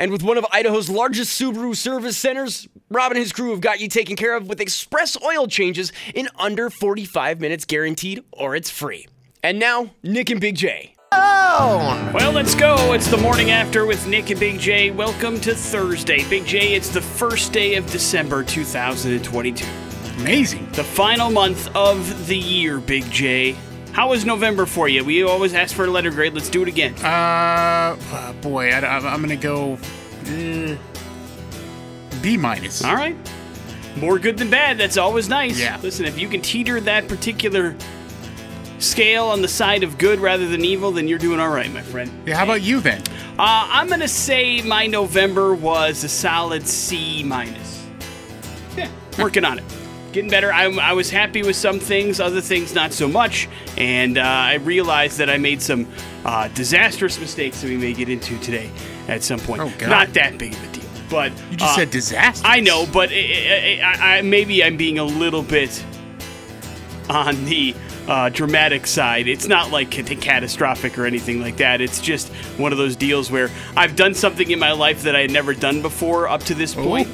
And with one of Idaho's largest Subaru service centers, Rob and his crew have got you taken care of with express oil changes in under 45 minutes guaranteed, or it's free. And now, Nick and Big J. Oh well, let's go. It's the morning after with Nick and Big J. Welcome to Thursday. Big J, it's the first day of December 2022. Amazing. The final month of the year, Big J. How was November for you? We always ask for a letter grade. Let's do it again. Uh, uh, boy, I, am going to go uh, B minus. All right. More good than bad. That's always nice. Yeah. Listen, if you can teeter that particular scale on the side of good rather than evil, then you're doing all right, my friend. Yeah, how about you then? Uh, I'm going to say my November was a solid C minus. Yeah, working on it. Getting better. I, I was happy with some things, other things not so much. And uh, I realized that I made some uh, disastrous mistakes that we may get into today at some point. Oh, God. Not that big of a deal. But You just uh, said disaster. I know, but I, I, I, maybe I'm being a little bit on the uh, dramatic side. It's not like ca- catastrophic or anything like that. It's just one of those deals where I've done something in my life that I had never done before up to this point,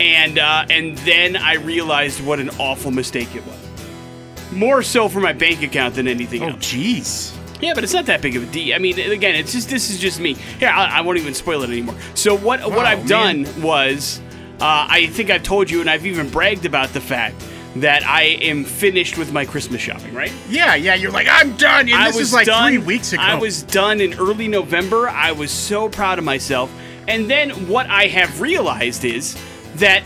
and uh, and then I realized what an awful mistake it was. More so for my bank account than anything else. Oh, else. jeez. Yeah, but it's not that big of a D. I mean, again, it's just this is just me. Here, I, I won't even spoil it anymore. So what what I've man. done was, uh, I think I've told you, and I've even bragged about the fact that I am finished with my Christmas shopping. Right? Yeah, yeah, you're like, I'm done. And I this was is like done, three weeks ago. I was done in early November. I was so proud of myself. And then what I have realized is that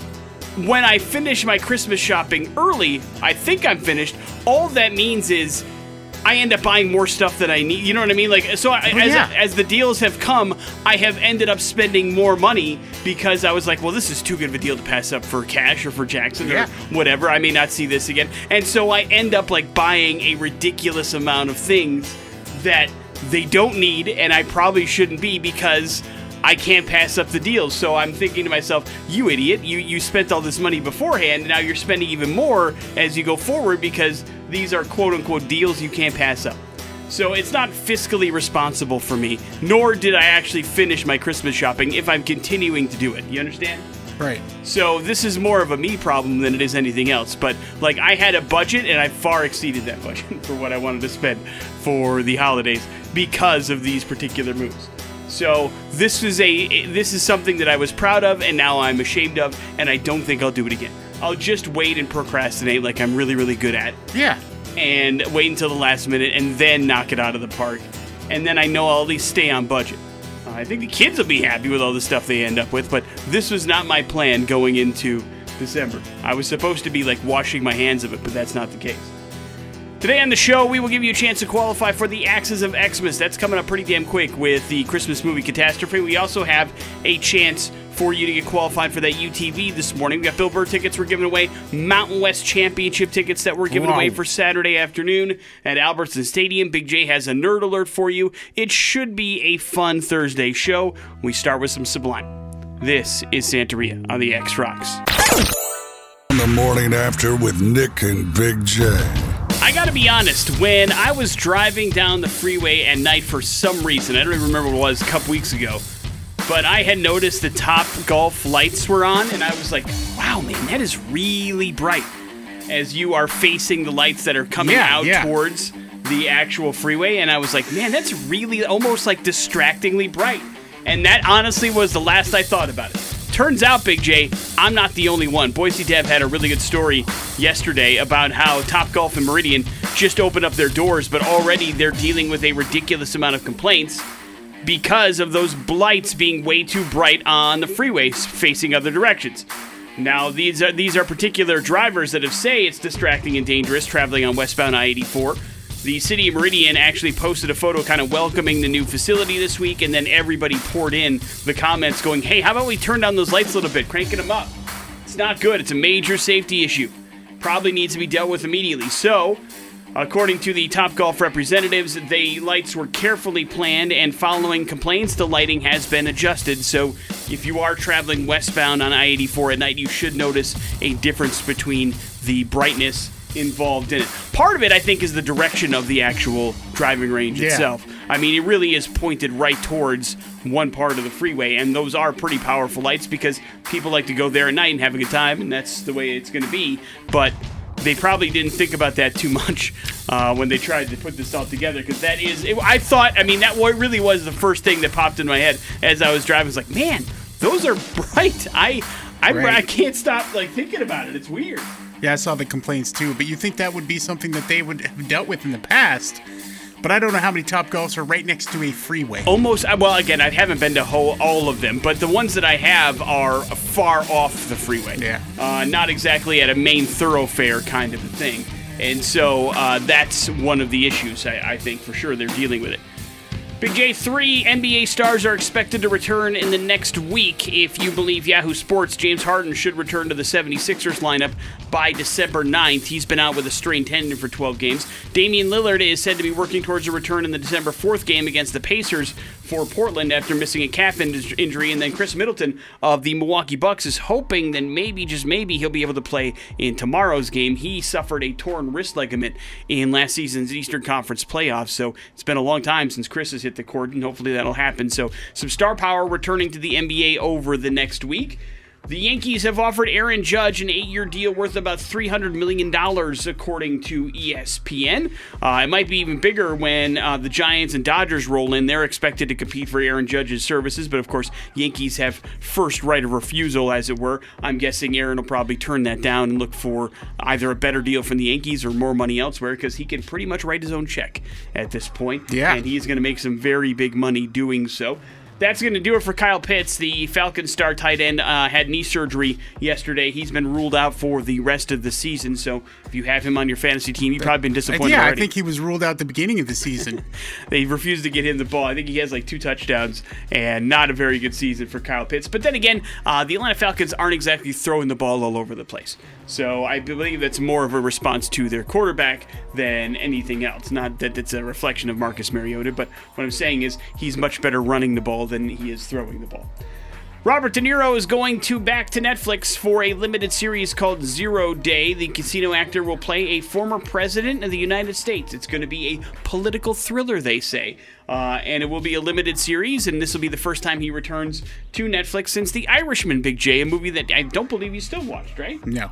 when I finish my Christmas shopping early, I think I'm finished. All that means is I end up buying more stuff than I need. You know what I mean? Like so, I, as, yeah. as the deals have come, I have ended up spending more money because I was like, well, this is too good of a deal to pass up for cash or for Jackson Yeah. or whatever. I may not see this again, and so I end up like buying a ridiculous amount of things that they don't need, and I probably shouldn't be because. I can't pass up the deals, so I'm thinking to myself, "You idiot! You you spent all this money beforehand, and now you're spending even more as you go forward because these are quote unquote deals you can't pass up." So it's not fiscally responsible for me, nor did I actually finish my Christmas shopping if I'm continuing to do it. You understand? right. So this is more of a me problem than it is anything else. But like I had a budget and I far exceeded that budget for what I wanted to spend for the holidays because of these particular moves. So this is a this is something that I was proud of and now I'm ashamed of and I don't think I'll do it again. I'll just wait and procrastinate like I'm really really good at Yeah. and wait until the last minute and then knock it out of the park. And then I know I'll at least stay on budget. Uh, I think the kids will be happy with all the stuff they end up with, but this was not my plan going into December. I was supposed to be like washing my hands of it, but that's not the case. Today on the show, we will give you a chance to qualify for the Axes of Xmas. That's coming up pretty damn quick with the Christmas movie Catastrophe. We also have a chance for you to get qualified for that UTV this morning. We got Bill Burr tickets we're giving away, Mountain West Championship tickets that we're giving Wow. away for Saturday afternoon at Albertson Stadium. Big J has a nerd alert for you. It should be a fun Thursday show. We start with some Sublime. This is Santeria on the X Rocks. On the morning after with Nick and Big J. I gotta be honest, when I was driving down the freeway at night for some reason, I don't even remember what it was a couple weeks ago, but I had noticed the top golf lights were on, and I was like, wow, man, that is really bright. As you are facing the lights that are coming Yeah, out yeah. towards the actual freeway, and I was like, man, that's really almost like distractingly bright. And that honestly was the last I thought about it. Turns out, Big J, I'm not the only one. Boise Dev had a really good story yesterday about how Top Golf and Meridian just opened up their doors, but already they're dealing with a ridiculous amount of complaints because of those blights being way too bright on the freeways facing other directions. Now, these are these are particular drivers that have say it's distracting and dangerous traveling on westbound I-84. the city of Meridian actually posted a photo kind of welcoming the new facility this week, and then everybody poured in the comments going, hey, how about we turn down those lights a little bit, cranking them up? It's not good. It's a major safety issue. Probably needs to be dealt with immediately. So, According to the Top Golf representatives, the lights were carefully planned, and following complaints, the lighting has been adjusted. So, if you are traveling westbound on I 84 at night, you should notice a difference between the brightness involved in it. Part of it, I think, is the direction of the actual driving range Yeah. itself. I mean, it really is pointed right towards one part of the freeway, and those are pretty powerful lights because people like to go there at night and have a good time, and that's the way it's going to be. But they probably didn't think about that too much uh, when they tried to put this all together because that is, it, I thought, I mean, that really was the first thing that popped in my head as I was driving. I was like, man, those are bright. I, I, Right. I can't stop like thinking about it. It's weird. Yeah, I saw the complaints too, but you think that would be something that they would have dealt with in the past. But I don't know how many top golfs are right next to a freeway. almost uh, well again i haven't been to ho- all of them but the ones that i have are far off the freeway Yeah. uh, not exactly at a main thoroughfare kind of a thing and so uh, that's one of the issues I, I think for sure they're dealing with it Big J, three NBA stars are expected to return in the next week. If you believe Yahoo Sports, James Harden should return to the 76ers lineup by December 9th. He's been out with a strained tendon for 12 games. Damian Lillard is said to be working towards a return in the December 4th game against the Pacers for Portland after missing a calf in- injury. And then Khris Middleton of the Milwaukee Bucks is hoping that maybe, just maybe, he'll be able to play in tomorrow's game. He suffered a torn wrist ligament in last season's Eastern Conference playoffs, so it's been a long time since Khris has hit the court, and hopefully that'll happen. So, some star power returning to the NBA over the next week. The Yankees have offered Aaron Judge an eight year deal worth about $300 million, according to ESPN. Uh, it might be even bigger when uh, the Giants and Dodgers roll in. They're expected to compete for Aaron Judge's services, but of course, Yankees have first right of refusal, as it were. I'm guessing Aaron will probably turn that down and look for either a better deal from the Yankees or more money elsewhere because he can pretty much write his own check at this point. Yeah. And he's going to make some very big money doing so. That's going to do it for Kyle Pitts. The Falcons star tight end uh, had knee surgery yesterday. He's been ruled out for the rest of the season. So if you have him on your fantasy team, you've probably been disappointed yeah, I think he was ruled out at the beginning of the season. They refused to get him the ball. I think he has like two touchdowns and not a very good season for Kyle Pitts. But then again, uh, the Atlanta Falcons aren't exactly throwing the ball all over the place. So I believe that's more of a response to their quarterback than anything else. Not that it's a reflection of Marcus Mariota, but what I'm saying is he's much better running the ball than he is throwing the ball. Robert De Niro is going to back to Netflix for a limited series called Zero Day. The casino actor will play a former president of the United States. It's going to be a political thriller, they say. Uh, and it will be a limited series, and this will be the first time he returns to Netflix since The Irishman, Big J, a movie that I don't believe you still watched, right? No.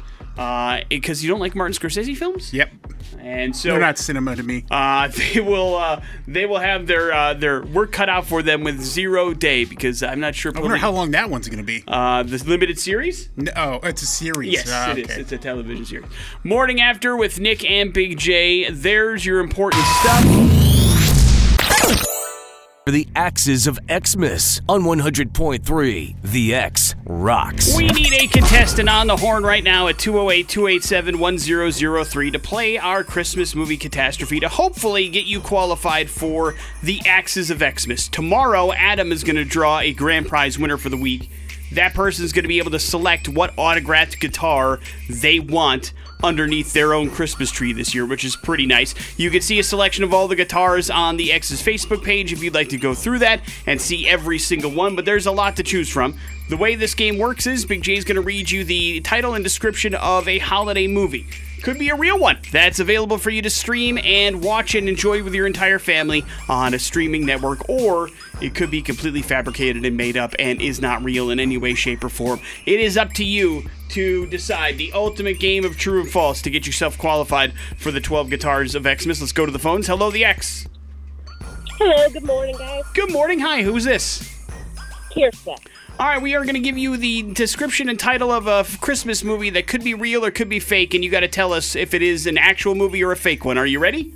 Because you don't like Martin Scorsese films? Yep. And so They're not cinema to me. uh, they will uh, they will have their uh, their work cut out for them with Zero Day because I'm not sure. I wonder how long that one's going to be. uh, this limited series. No, oh, it's a series. Yes, Ah, it is. okay. It's a television series. Morning After with Nick and Big J. There's your important stuff. For the Axes of Xmas on 100.3 The X Rocks. We need a contestant on the horn right now at 208 287 1003 to play our Christmas movie catastrophe to hopefully get you qualified for the Axes of Xmas. Tomorrow, Adam is going to draw a grand prize winner for the week. That person is going to be able to select what autographed guitar they want underneath their own Christmas tree this year, which is pretty nice. You can see a selection of all the guitars on the X's Facebook page if you'd like to go through that and see every single one, but there's a lot to choose from. The way this game works is Big J's going to read you the title and description of a holiday movie. Could be a real one that's available for you to stream and watch and enjoy with your entire family on a streaming network, or it could be completely fabricated and made up and is not real in any way, shape, or form. It is up to you to decide the ultimate game of true and false to get yourself qualified for the 12 guitars of Xmas. Let's go to the phones. Hello, the X. Hello, good morning, guys. Good morning. Hi, who's this? Kirsten. All right, we are going to give you the description and title of a Christmas movie that could be real or could be fake, and you got to tell us if it is an actual movie or a fake one. Are you ready?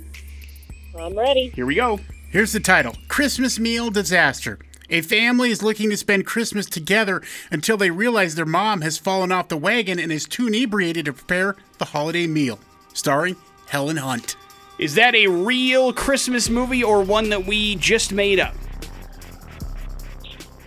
I'm ready. Here we go. Here's the title Christmas Meal Disaster. A family is looking to spend Christmas together until they realize their mom has fallen off the wagon and is too inebriated to prepare the holiday meal. Starring Helen Hunt. Is that a real Christmas movie or one that we just made up?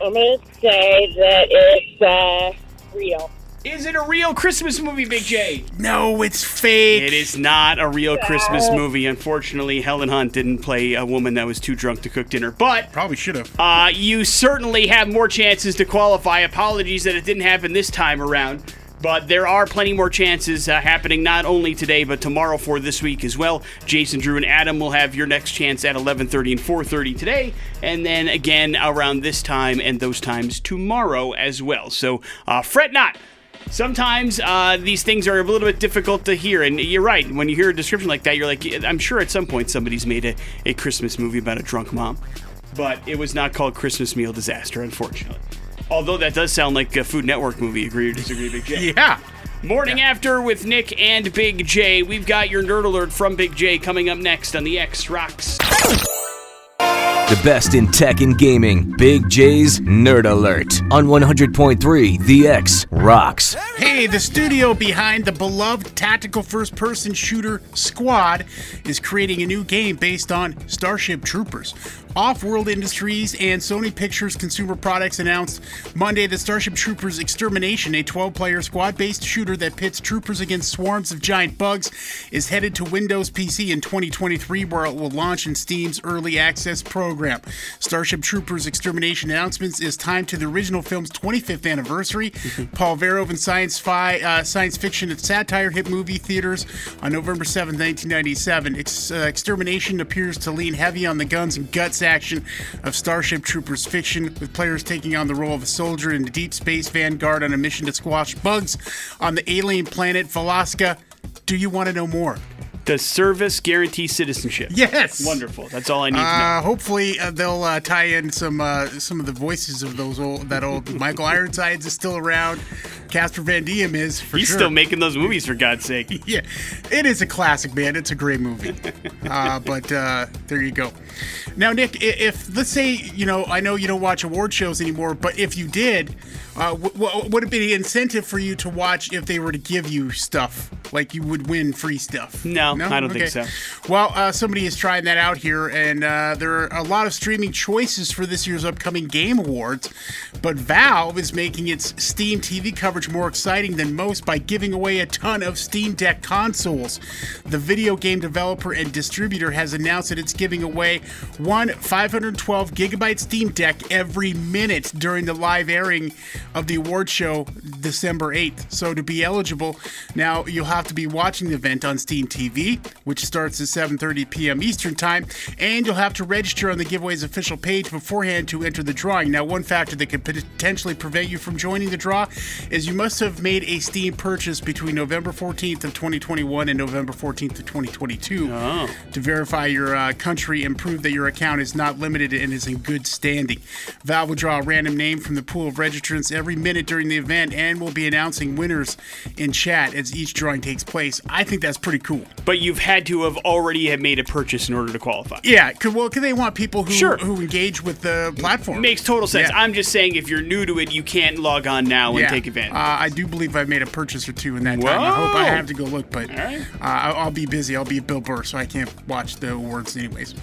I'm going to say that it's uh, real. Is it a real Christmas movie, Big J? No, it's fake. It is not a real Christmas movie. Unfortunately, Helen Hunt didn't play a woman that was too drunk to cook dinner. But Probably should have. uh, you certainly have more chances to qualify. Apologies that it didn't happen this time around. But there are plenty more chances uh, happening not only today but tomorrow for this week as well. Jason, Drew, and Adam will have your next chance at 11:30 and 4:30 today, and then again around this time and those times tomorrow as well. So uh, fret not. Sometimes uh, these things are a little bit difficult to hear, and you're right. When you hear a description like that, you're like, I'm sure at some point somebody's made a, a Christmas movie about a drunk mom, but it was not called Christmas Meal Disaster, unfortunately. Although that does sound like a Food Network movie. Agree or disagree, Big J? Yeah. Morning after with Nick and Big J. We've got your nerd alert from Big J coming up next on the X Rocks. The best in tech and gaming. Big J's Nerd Alert on 100.3 The X Rocks. Hey, the studio behind the beloved tactical first person shooter Squad is creating a new game based on Starship Troopers. Off World Industries and Sony Pictures Consumer Products announced Monday that Starship Troopers Extermination, a 12 player squad based shooter that pits troopers against swarms of giant bugs, is headed to Windows PC in 2023, where it will launch in Steam's early access program. Starship Troopers Extermination announcements is timed to the original film's 25th anniversary. Paul Verhoeven science, fi- uh, science fiction and satire hit movie theaters on November 7, 1997. Ex- uh, Extermination appears to lean heavy on the guns and guts action of Starship Troopers fiction, with players taking on the role of a soldier in the deep space vanguard on a mission to squash bugs on the alien planet Valaska. Do you want to know more? Does service guarantee citizenship? Yes. Wonderful. That's all I need to know. Uh, hopefully uh, they'll uh, tie in some uh, some of the voices of those old that old Michael Ironsides is still around. Casper Van Dien is for He's sure. still making those movies for God's sake. yeah, it is a classic, man. It's a great movie. uh, but uh, there you go. Now, Nick, if let's say you know, I know you don't watch award shows anymore, but if you did, uh, w- w- would it be an incentive for you to watch if they were to give you stuff like you would win free stuff? No, I don't think so. Well, uh, somebody is trying that out here, and uh, there are a lot of streaming choices for this year's upcoming Game Awards. But Valve is making its Steam TV coverage more exciting than most by giving away a ton of Steam Deck consoles. The video game developer and distributor has announced that it's giving away one 512 gigabyte Steam Deck every minute during the live airing of the award show December 8th. So to be eligible, now you'll have to be watching the event on Steam TV, which starts at 7:30 p.m. Eastern Time, and you'll have to register on the giveaway's official page beforehand to enter the drawing. Now, one factor that could potentially prevent you from joining the draw is you must have made a Steam purchase between November 14th of 2021 and November 14th of 2022 to verify your uh, country and prove that your account is not limited and is in good standing. Valve will draw a random name from the pool of registrants every minute during the event and we'll be announcing winners in chat as each drawing takes place. I think that's pretty cool. But you've had to have already have made a purchase in order to qualify. Yeah, cause, well, because they want people who Sure. who engage with the platform. Makes total sense. Yeah. I'm just saying if you're new to it, you can't log on now and yeah. take advantage. Uh, I do believe I made a purchase or two in that time. I hope I have to go look, but right. uh, I'll, be busy. I'll be at Bill Burr, so I can't watch the awards anyways.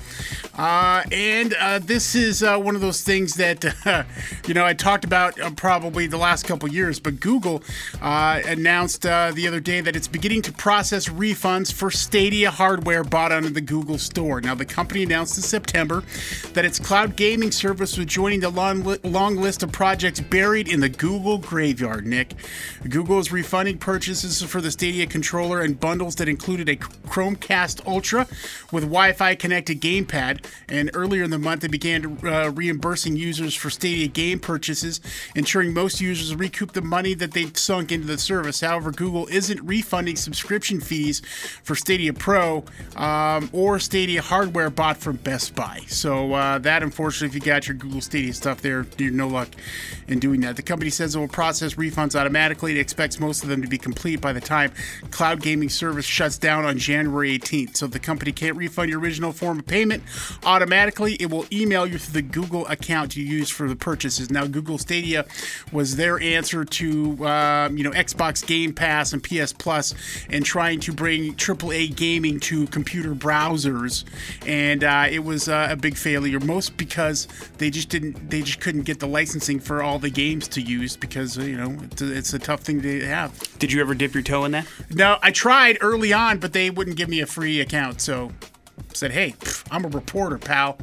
Uh, and uh, this is uh, one of those things that uh, you know I talked about uh, probably the last couple years, but Google uh, announced uh, the other day that it's beginning to process refunds for Stadia hardware bought under the Google Store. Now, the company announced in September that its cloud gaming service was joining the long, li- long list of projects buried in the Google graveyard. Nick, Google is refunding purchases for the Stadia controller and bundles that included a Chromecast Ultra with Wi-Fi connected gamepad. And earlier in the month, they began uh, reimbursing users for Stadia game purchases, ensuring most users recoup the money that they sunk into the service. However, Google isn't refunding subscription fees for Stadia Pro um, or Stadia hardware bought from Best Buy. So uh, that, unfortunately, if you got your Google Stadia stuff there, you're no luck in doing that. The company says it will process refunds automatically. It expects most of them to be complete by the time cloud gaming service shuts down on January 18th. So if the company can't refund your original form of payment automatically. It will email you through the Google account you use for the purchases. Now, Google Stadia was their answer to um, you know Xbox Game Pass and PS Plus, and trying to bring AAA gaming to computer browsers, and uh, it was uh, a big failure. Most because they just didn't, they just couldn't get the licensing for all the games to use because you know it's a, it's a tough thing to have. Did you ever dip your toe in that? No, I tried early on, but they wouldn't give me a free account, so said, "Hey, pff, I'm a reporter, pal."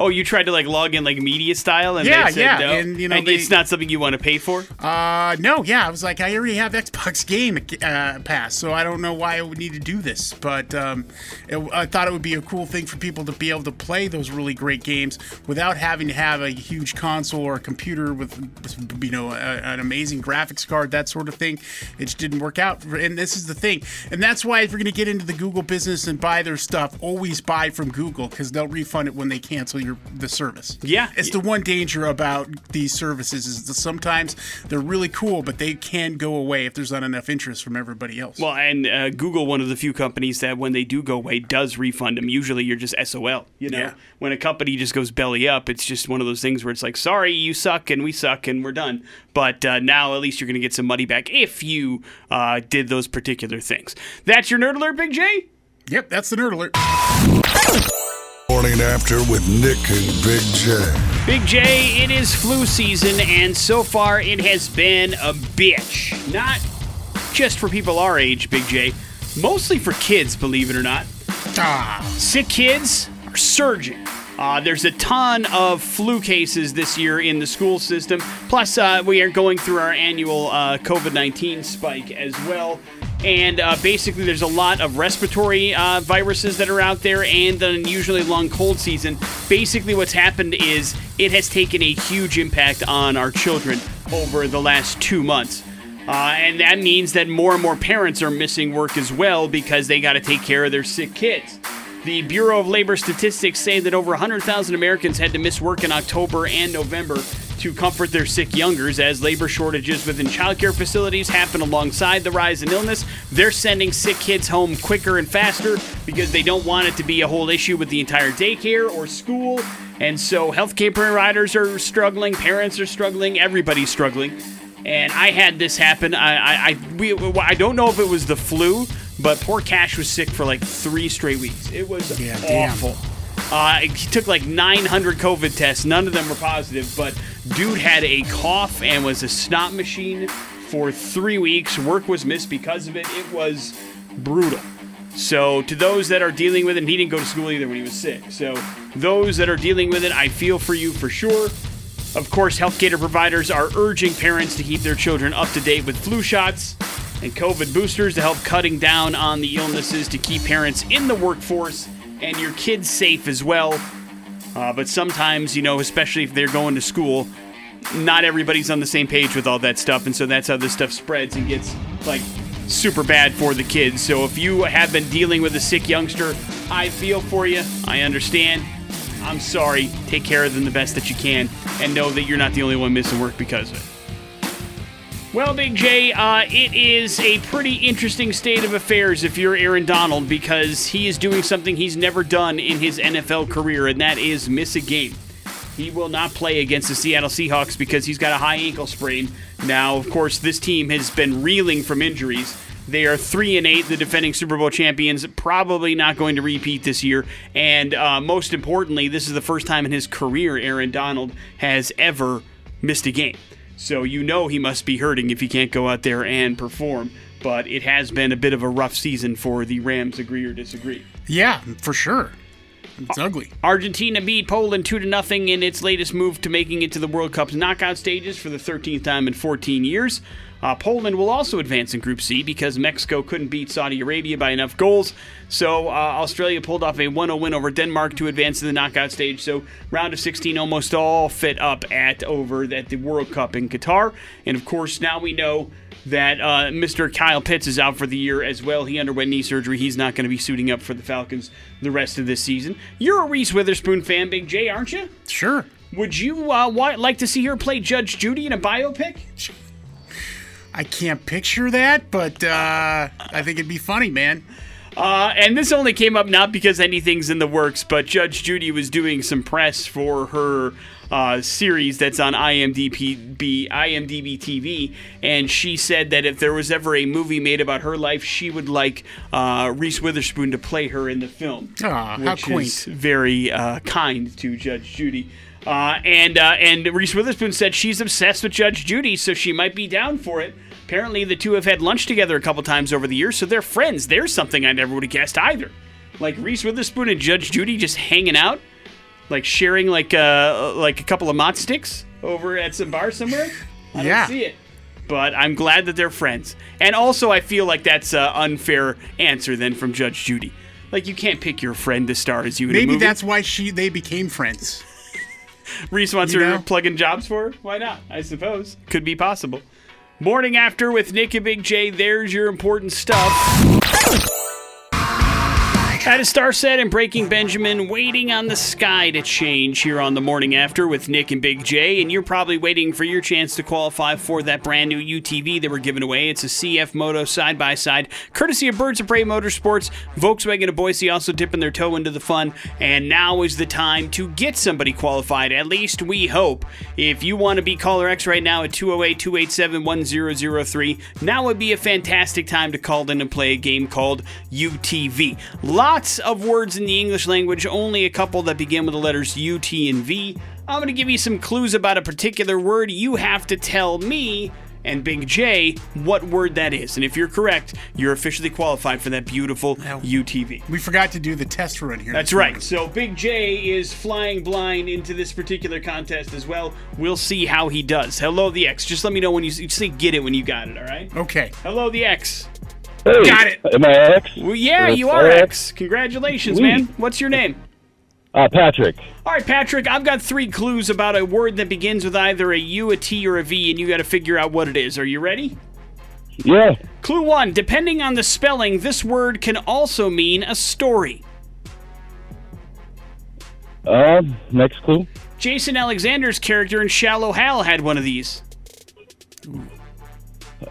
Oh, you tried to like log in like media style, and Yeah, they said yeah, no, and, you know, they- it's not something you want to pay for. Uh, no, yeah, I was like, I already have Xbox Game uh, Pass, so I don't know why I would need to do this. But um, it, I thought it would be a cool thing for people to be able to play those really great games without having to have a huge console or a computer with, you know, a, an amazing graphics card, that sort of thing. It just didn't work out. And this is the thing, and that's why if you're going to get into the Google business and buy their stuff, always buy from Google because they'll refund it when they cancel your the service. Yeah. it's the one danger about these services is that sometimes they're really cool, but they can go away if there's not enough interest from everybody else. Well, and uh, Google, one of the few companies that when they do go away, does refund them. Usually, you're just SOL. You know, Yeah. when a company just goes belly up, it's just one of those things where it's like, sorry, you suck, and we suck, and we're done. But uh, now, at least you're going to get some money back if you uh, did those particular things. That's your nerd alert, Big J. yep, that's the nerd alert. Morning after with Nick and Big J. Big J, it is flu season, and so far it has been a bitch. Not just for people our age, Big J, mostly for kids, believe it or not. Ah, Sick kids are surging. Uh, there's a ton of flu cases this year in the school system. Plus, uh, we are going through our annual uh, COVID 19 spike as well. And uh, basically, there's a lot of respiratory uh, viruses that are out there and an unusually long cold season. Basically, what's happened is it has taken a huge impact on our children over the last two months. Uh, and that means that more and more parents are missing work as well because they got to take care of their sick kids. The Bureau of Labor Statistics say that over 100,000 Americans had to miss work in October and November to comfort their sick youngers as labor shortages within childcare facilities happen alongside the rise in illness. They're sending sick kids home quicker and faster because they don't want it to be a whole issue with the entire daycare or school. And so healthcare providers are struggling, parents are struggling, everybody's struggling. And I had this happen. I I I, we, I don't know if it was the flu, but poor Cash was sick for like three straight weeks. It was Yeah, damn. awful. Uh, he took like 900 COVID tests. None of them were positive, but dude had a cough and was a snot machine for three weeks. Work was missed because of it. It was brutal. So, to those that are dealing with it, he didn't go to school either when he was sick. So, those that are dealing with it, I feel for you for sure. Of course, healthcare providers are urging parents to keep their children up to date with flu shots and COVID boosters to help cutting down on the illnesses to keep parents in the workforce and your kids safe as well. Uh, but sometimes, you know, especially if they're going to school, not everybody's on the same page with all that stuff, and so that's how this stuff spreads and gets like super bad for the kids. So if you have been dealing with a sick youngster, I feel for you. I understand. I'm sorry. Take care of them the best that you can, and know that you're not the only one missing work because of it. Well, Big J, uh, it is a pretty interesting state of affairs if you're Aaron Donald because he is doing something he's never done in his NFL career, and that is miss a game. He will not play against the Seattle Seahawks because he's got a high ankle sprain. Now, of course, this team has been reeling from injuries. They are three and eight, the defending Super Bowl champions. Probably not going to repeat this year. And uh, most importantly, this is the first time in his career Aaron Donald has ever missed a game. So you know he must be hurting if he can't go out there and perform. But it has been a bit of a rough season for the Rams. Agree or disagree? Yeah, for sure. It's ugly. Argentina beat Poland 2 to nothing in its latest move to making it to the World Cup's knockout stages for the 13th time in 14 years. Uh, Poland will also advance in Group C because Mexico couldn't beat Saudi Arabia by enough goals. So uh, Australia pulled off a 1 0 win over Denmark to advance to the knockout stage. So round of 16 almost all fit up at over at the World Cup in Qatar. And of course, now we know that uh, Mr. Kyle Pitts is out for the year as well. He underwent knee surgery. He's not going to be suiting up for the Falcons the rest of this season. You're a Reese Witherspoon fan, Big J, aren't you? Sure. Would you uh, want, like to see her play Judge Judy in a biopic? I can't picture that, but uh, I think it'd be funny, man. Uh, and this only came up not because anything's in the works, but Judge Judy was doing some press for her uh, series that's on IMDb, IMDb TV, and she said that if there was ever a movie made about her life, she would like uh, Reese Witherspoon to play her in the film. Aw, how quaint. is very uh, kind to Judge Judy. Uh, and uh, and Reese Witherspoon said she's obsessed with Judge Judy, so she might be down for it. Apparently, the two have had lunch together a couple times over the years, so they're friends. There's something I never would have guessed either. Like Reese Witherspoon and Judge Judy just hanging out, like sharing like uh, like a couple of mott sticks over at some bar somewhere. I Yeah. don't see it. But I'm glad that they're friends. And also, I feel like that's an unfair answer then from Judge Judy. Like you can't pick your friend to star as you in a Maybe that's why she they became friends. Reese wants You her know? plug-in jobs for her. Why not? I suppose could be possible. Morning after with Nick and Big J. There's your important stuff. Had a Starset and Breaking Benjamin waiting on the sky to change here on the morning after with Nick and Big J. And you're probably waiting for your chance to qualify for that brand new UTV that we're giving away. It's a CF Moto side by side, courtesy of Birds of Prey Motorsports. Volkswagen of Boise also dipping their toe into the fun. And now is the time to get somebody qualified. At least we hope. If you want to be caller X right now at 208 287 1003, now would be a fantastic time to call in and play a game called UTV. Lots of words in the English language, only a couple that begin with the letters U, T, and V. I'm going to give you some clues about a particular word. You have to tell me and Big J what word that is. And if you're correct, you're officially qualified for that beautiful UTV. We forgot to do the test run here. That's right. So Big J is flying blind into this particular contest as well. We'll see how he does. Hello, the X. Just let me know when you, you say get it when you got it, all right? Okay. Hello, the X. Hey, Got it. Am I X? Well, yeah, you are X. Congratulations, Sweet. man. What's your name? Uh, Patrick. All right, Patrick, I've got three clues about a word that begins with either a U, a T, or a V, and you got to figure out what it is. Are you ready? Yeah. Clue one Depending on the spelling, this word can also mean a story. Uh, next clue. Jason Alexander's character in Shallow Hal had one of these.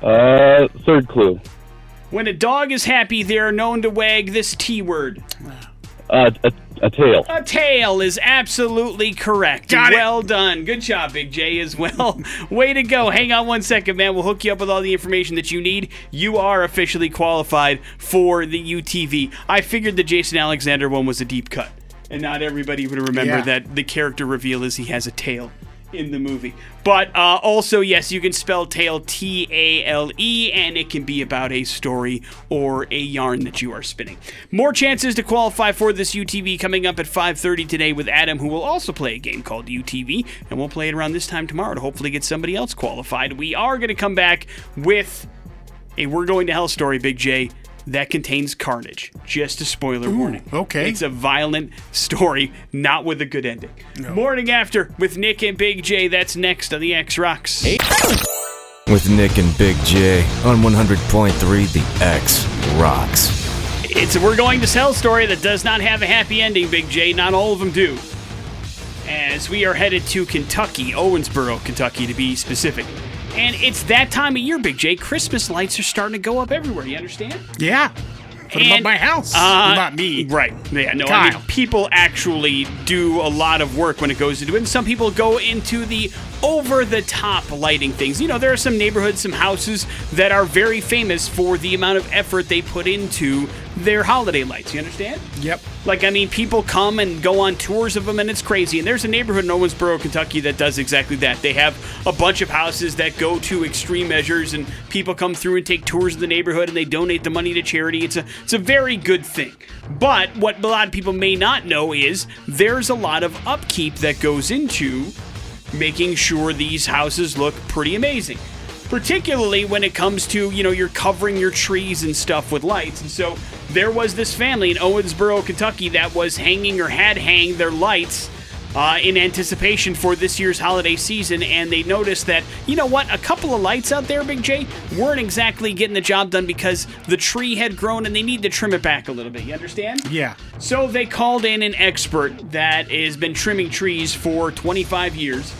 Uh, third clue. When a dog is happy, they are known to wag this T word. Uh, a, a tail. A tail is absolutely correct. Got it. well done. Good job, Big J, as well. Way to go. Hang on one second, man. We'll hook you up with all the information that you need. You are officially qualified for the UTV. I figured the Jason Alexander one was a deep cut, and not everybody would remember Yeah. that the character reveal is he has a tail in the movie. But uh, also, yes, you can spell tail T A L E, and it can be about a story or a yarn that you are spinning. More chances to qualify for this UTV coming up at 5:30 today with Adam, who will also play a game called UTV, and we'll play it around this time tomorrow to hopefully get somebody else qualified. We are going to come back with a "We're Going to Hell" story, Big J. That contains carnage. Just a spoiler warning. okay. It's a violent story, not with a good ending. Morning after with Nick and Big J. That's next on the X Rocks. With Nick and Big J on 100.3 The X Rocks. It's a We're Going to Sell a story that does not have a happy ending, Big J. Not all of them do. As we are headed to Kentucky, Owensboro, Kentucky to be specific. And it's that time of year, Big J. Christmas lights are starting to go up everywhere. You understand? Yeah. Put them up my house. Uh, Not me. Right. Yeah, no, I mean, people actually do a lot of work when it goes into it. And some people go into the over the top lighting things. You know, there are some neighborhoods, some houses that are very famous for the amount of effort they put into their holiday lights. You understand? Yep. Like, I mean, people come and go on tours of them, and it's crazy. And there's a neighborhood in Owensboro, Kentucky, that does exactly that. They have a bunch of houses that go to extreme measures, and people come through and take tours of the neighborhood, and they donate the money to charity. It's a it's a very good thing. But what a lot of people may not know is there's a lot of upkeep that goes into making sure these houses look pretty amazing. Particularly when it comes to, you know, you're covering your trees and stuff with lights. And so there was this family in Owensboro, Kentucky that was hanging or had hanged their lights uh, in anticipation for this year's holiday season. And they noticed that, you know what, a couple of lights out there, Big J, weren't exactly getting the job done because the tree had grown and they need to trim it back a little bit. You understand? Yeah. So they called in an expert that has been trimming trees for 25 years.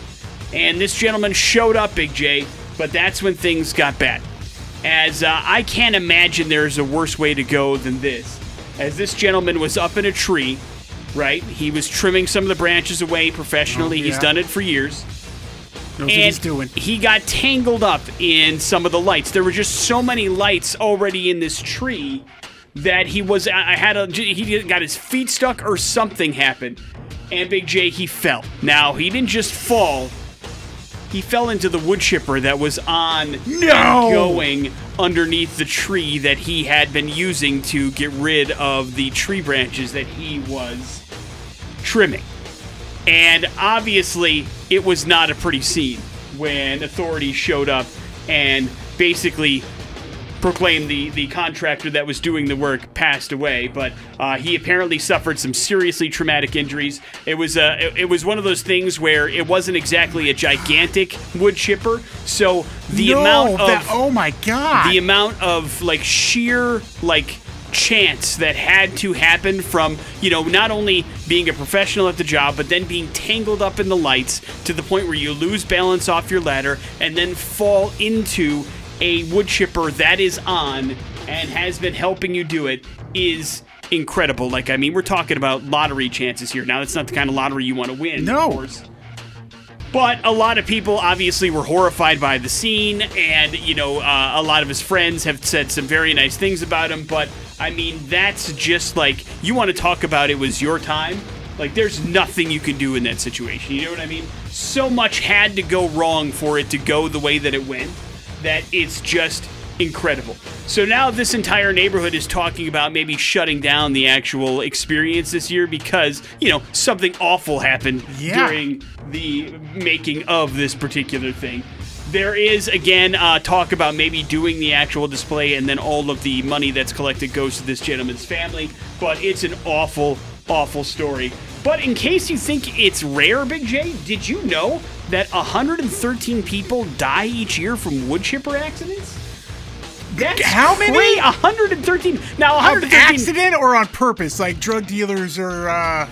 And this gentleman showed up, Big J, but that's when things got bad. As uh, I can't imagine there's a worse way to go than this. as this gentleman was up in a tree, right? He was trimming some of the branches away professionally. Oh, He's done it for years. Knows what And he's doing. he got tangled up in some of the lights. There were just so many lights already in this tree that he was. I had a. He got his feet stuck or something happened, and Big J he fell. Now he didn't just fall. He fell into the wood chipper that was on No! going underneath the tree that he had been using to get rid of the tree branches that he was trimming. And obviously, it was not a pretty scene when authorities showed up and basically proclaimed the, the contractor that was doing the work passed away. But uh, he apparently suffered some seriously traumatic injuries. It was uh, it, it was one of those things where it wasn't exactly a gigantic wood chipper, so the no, amount of that, oh my god. the amount of like sheer like chance that had to happen from you know not only being a professional at the job but then being tangled up in the lights to the point where you lose balance off your ladder and then fall into a wood chipper that is on and has been helping you do it is incredible like i mean we're talking about lottery chances here now that's not the kind of lottery you want to win No. but a lot of people obviously were horrified by the scene, and you know, uh, a lot of his friends have said some very nice things about him. But I mean, that's just like you want to talk about it was your time. Like, there's nothing you can do in that situation. You know what I mean? So much had to go wrong for it to go the way that it went that it's just incredible. So now this entire neighborhood is talking about maybe shutting down the actual experience this year because, you know, something awful happened Yeah. during the making of this particular thing. There is again uh, talk about maybe doing the actual display, and then all of the money that's collected goes to this gentleman's family. But it's an awful, awful story. But in case you think it's rare, Big J, did you know that 113 people die each year from wood chipper accidents? That's How many? cra- 113. Now, on 113. accident or on purpose? Like drug dealers are uh,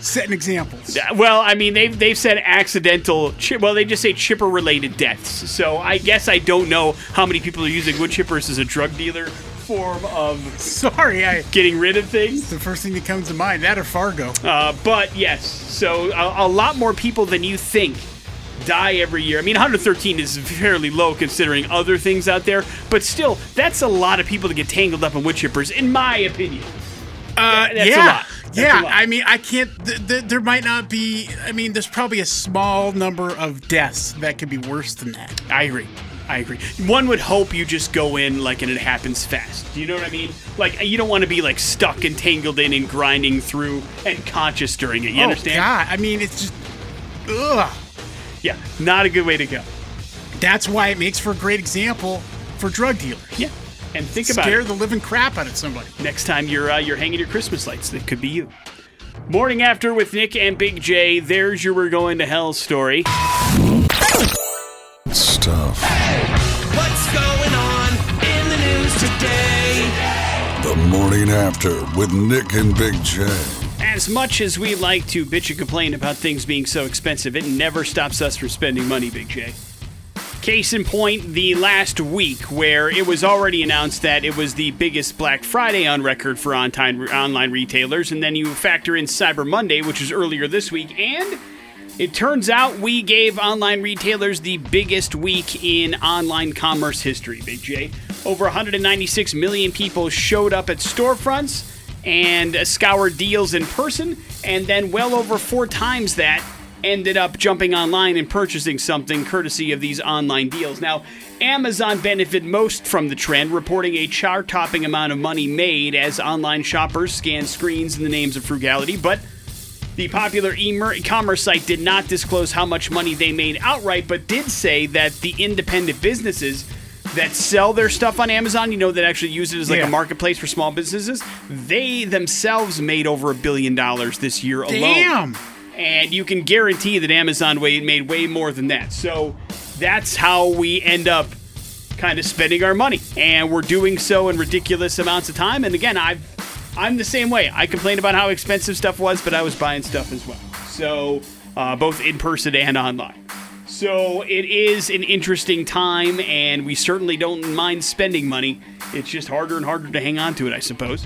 setting examples. Well, I mean, they've they've said accidental. Chip, well, they just say chipper related deaths. So I guess I don't know how many people are using wood chippers as a drug dealer form of Sorry, I. getting rid of things. The first thing that comes to mind, that or Fargo. Uh, but yes, so a, a lot more people than you think die every year. I mean, 113 is fairly low considering other things out there, but still, that's a lot of people to get tangled up in wood chippers, in my opinion. Uh, that's a yeah, lot. Yeah. I mean, I can't. Th- th- there might not be. I mean, there's probably a small number of deaths that could be worse than that. I agree. I agree. One would hope you just go in like and it happens fast. Do you know what I mean? Like you don't want to be like stuck and tangled in and grinding through and conscious during it. You oh understand? God! I mean, it's just. Ugh. Yeah, not a good way to go. That's why it makes for a great example for drug dealers. Yeah, and think about Scare it. the living crap out of somebody. next time you're uh, you're hanging your Christmas lights. That could be you. Morning after with Nick and Big J. There's your we're going to hell story. Stuff. What's going on in the news today? The morning after with Nick and Big J. As much as we like to bitch and complain about things being so expensive, it never stops us from spending money, Big J. Case in point, the last week, where it was already announced that it was the biggest Black Friday on record for online retailers, and then you factor in Cyber Monday, which was earlier this week, and it turns out we gave online retailers the biggest week in online commerce history, Big J. Over 196 million people showed up at storefronts and scoured deals in person, and then well over four times that ended up jumping online and purchasing something courtesy of these online deals. Now, Amazon benefited most from the trend, reporting a chart topping amount of money made as online shoppers scan screens in the names of frugality, but the popular e-commerce site did not disclose how much money they made outright, but did say that the independent businesses that sell their stuff on Amazon, you know, that actually use it as like Yeah. a marketplace for small businesses, they themselves made over a billion dollars this year alone. Damn. And you can guarantee that Amazon made way more than that. So that's how we end up kind of spending our money. And we're doing so in ridiculous amounts of time. And again, I've I'm the same way. I complained about how expensive stuff was, but I was buying stuff as well. So, uh, both in person and online. So, it is an interesting time, and we certainly don't mind spending money. It's just harder and harder to hang on to it, I suppose.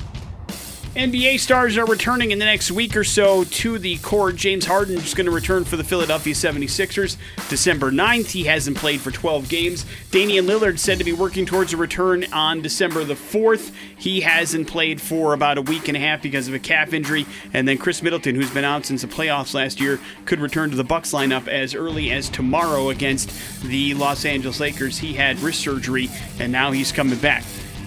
NBA stars are returning in the next week or so to the court. James Harden is going to return for the Philadelphia 76ers December 9th. He hasn't played for 12 games. Damian Lillard said to be working towards a return on December the 4th. He hasn't played for about a week and a half because of a calf injury. And then Khris Middleton, who's been out since the playoffs last year, could return to the Bucks lineup as early as tomorrow against the Los Angeles Lakers. He had wrist surgery and now he's coming back.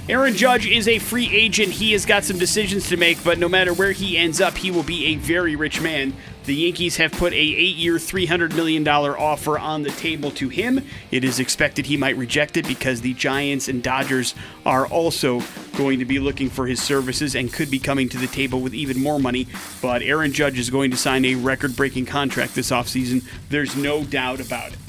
Aaron Judge is a free agent. He has got some decisions to make, but no matter where he ends up, he will be a very rich man. The Yankees have put a 8-year, $300 million offer on the table to him. It is expected he might reject it because the Giants and Dodgers are also going to be looking for his services and could be coming to the table with even more money. But Aaron Judge is going to sign a record-breaking contract this offseason. There's no doubt about it.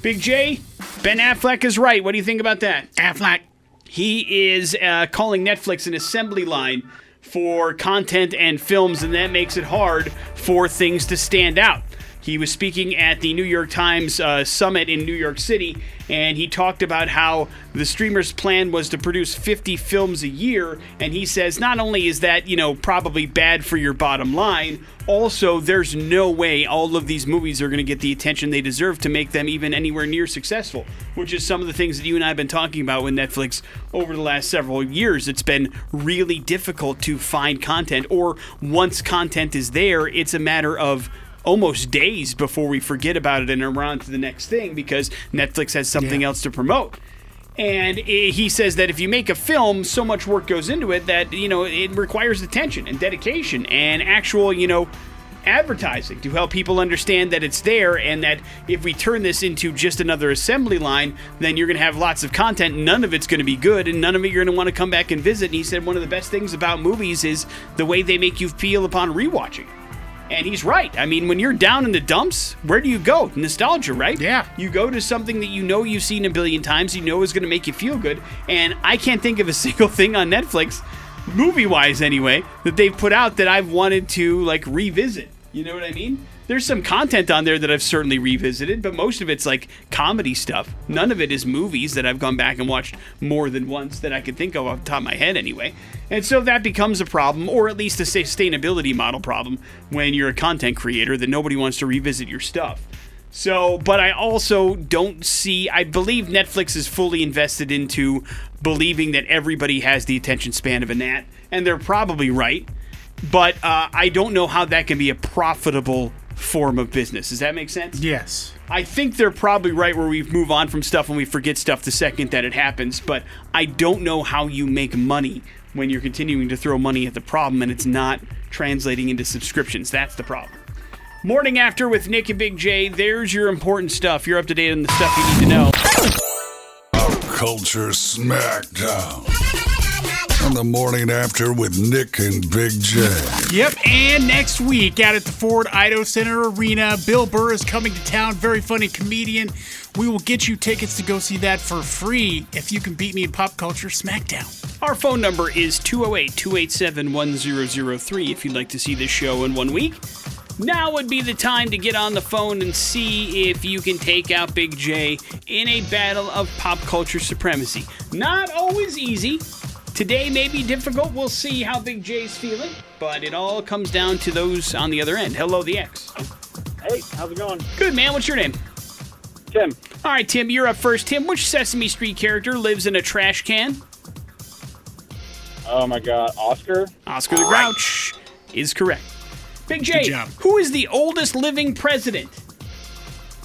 Big J, Ben Affleck is right. What do you think about that? Affleck. He is uh, calling Netflix an assembly line for content and films, and that makes it hard for things to stand out. He was speaking at the New York Times uh, summit in New York City, and he talked about how the streamer's plan was to produce 50 films a year. And he says not only is that, you know, probably bad for your bottom line, also, there's no way all of these movies are going to get the attention they deserve to make them even anywhere near successful, which is some of the things that you and I have been talking about with Netflix over the last several years. It's been really difficult to find content, or once content is there, it's a matter of almost days before we forget about it and are on to the next thing because Netflix has something else to promote. And he says that if you make a film, so much work goes into it that, you know, it requires attention and dedication and actual, you know, advertising to help people understand that it's there and that if we turn this into just another assembly line, then you're going to have lots of content. None of it's going to be good and none of it you're going to want to come back and visit. And he said one of the best things about movies is the way they make you feel upon rewatching. And he's right. I mean, when you're down in the dumps, where do you go? Nostalgia, right? Yeah. You go to something that you know you've seen a billion times, you know is going to make you feel good. And I can't think of a single thing on Netflix, movie wise anyway, that they've put out that I've wanted to like revisit. You know what I mean? There's some content on there that I've certainly revisited, but most of it's like comedy stuff. None of it is movies that I've gone back and watched more than once that I can think of off the top of my head anyway. And so that becomes a problem, or at least a sustainability model problem, when you're a content creator that nobody wants to revisit your stuff. So, but I also don't see, I believe Netflix is fully invested into believing that everybody has the attention span of a gnat, and they're probably right. But uh, I don't know how that can be a profitable form of business. Does that make sense? Yes. I think they're probably right where we move on from stuff and we forget stuff the second that it happens, but I don't know how you make money when you're continuing to throw money at the problem and it's not translating into subscriptions. That's the problem. Morning after with Nick and Big J, there's your important stuff. You're up to date on the stuff you need to know. Culture Smackdown. On the morning after with Nick and Big J. Yep, and next week out at the Ford Idaho Center Arena, Bill Burr is coming to town. Very funny comedian. We will get you tickets to go see that for free if you can beat me in pop culture smackdown. Our phone number is 208 287 1003 if you'd like to see this show in one week. Now would be the time to get on the phone and see if you can take out Big J in a battle of pop culture supremacy. Not always easy. Today may be difficult. We'll see how Big J's feeling, but it all comes down to those on the other end. Hello, the X. Hey, how's it going? Good man. What's your name? Tim. All right, Tim, you're up first. Tim, which Sesame Street character lives in a trash can? Oh my god, Oscar? Oscar the Grouch is correct. Big J, Good job. who is the oldest living president?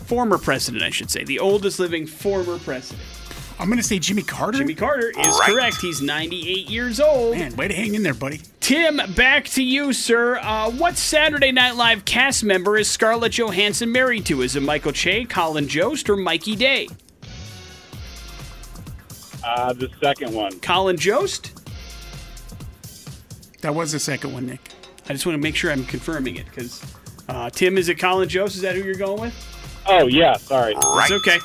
Former president, I should say. The oldest living former president. I'm going to say Jimmy Carter. Jimmy Carter is correct. He's 98 years old. Man, way to hang in there, buddy. Tim, back to you, sir. Uh, what Saturday Night Live cast member is Scarlett Johansson married to? Is it Michael Che, Colin Jost, or Mikey Day? Uh, the second one. Colin Jost? That was the second one, Nick. I just want to make sure I'm confirming it because uh, Tim, is it Colin Jost? Is that who you're going with? Oh yeah, sorry. It's okay.